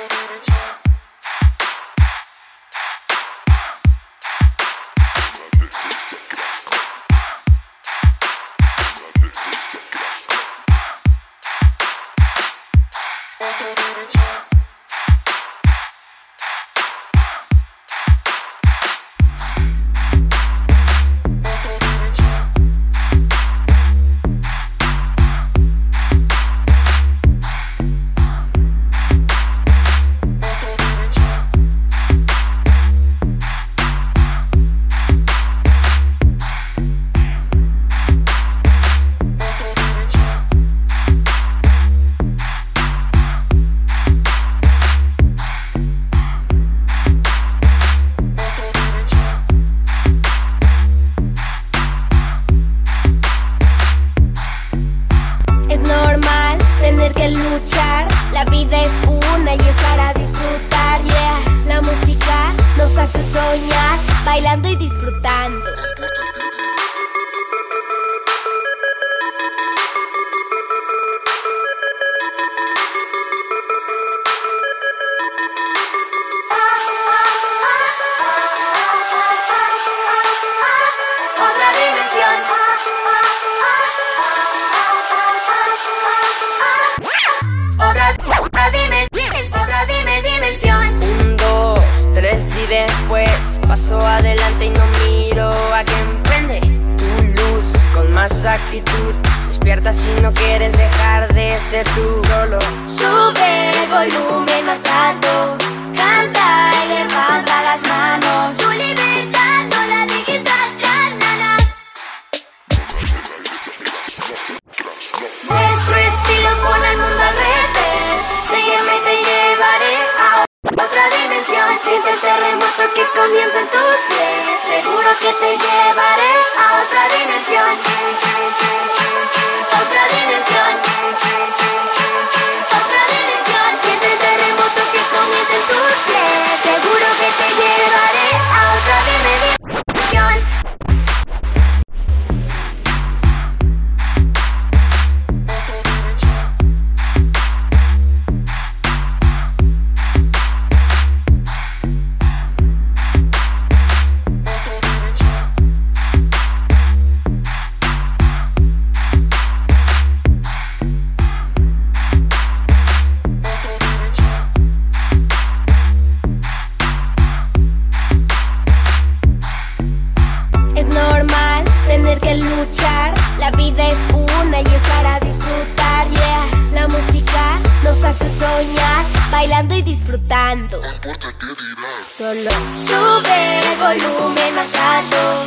Es una y es para disfrutar. Yeah, la música nos hace soñar, bailando y disfrutando. Adelante y no miro a quien prende tu luz con más actitud. Despierta si no quieres dejar de ser tú solo. Sube el volumen más alto. Canta Siente el terremoto que comienza en tus pies. Seguro que te llevaré vida es una y es para disfrutar. Yeah, la música nos hace soñar, bailando y disfrutando. Solo Sube el volumen más alto,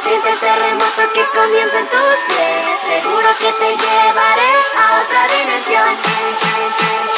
Siente el terremoto que comienza en tus pies. Seguro que te llevaré a otra dimensión.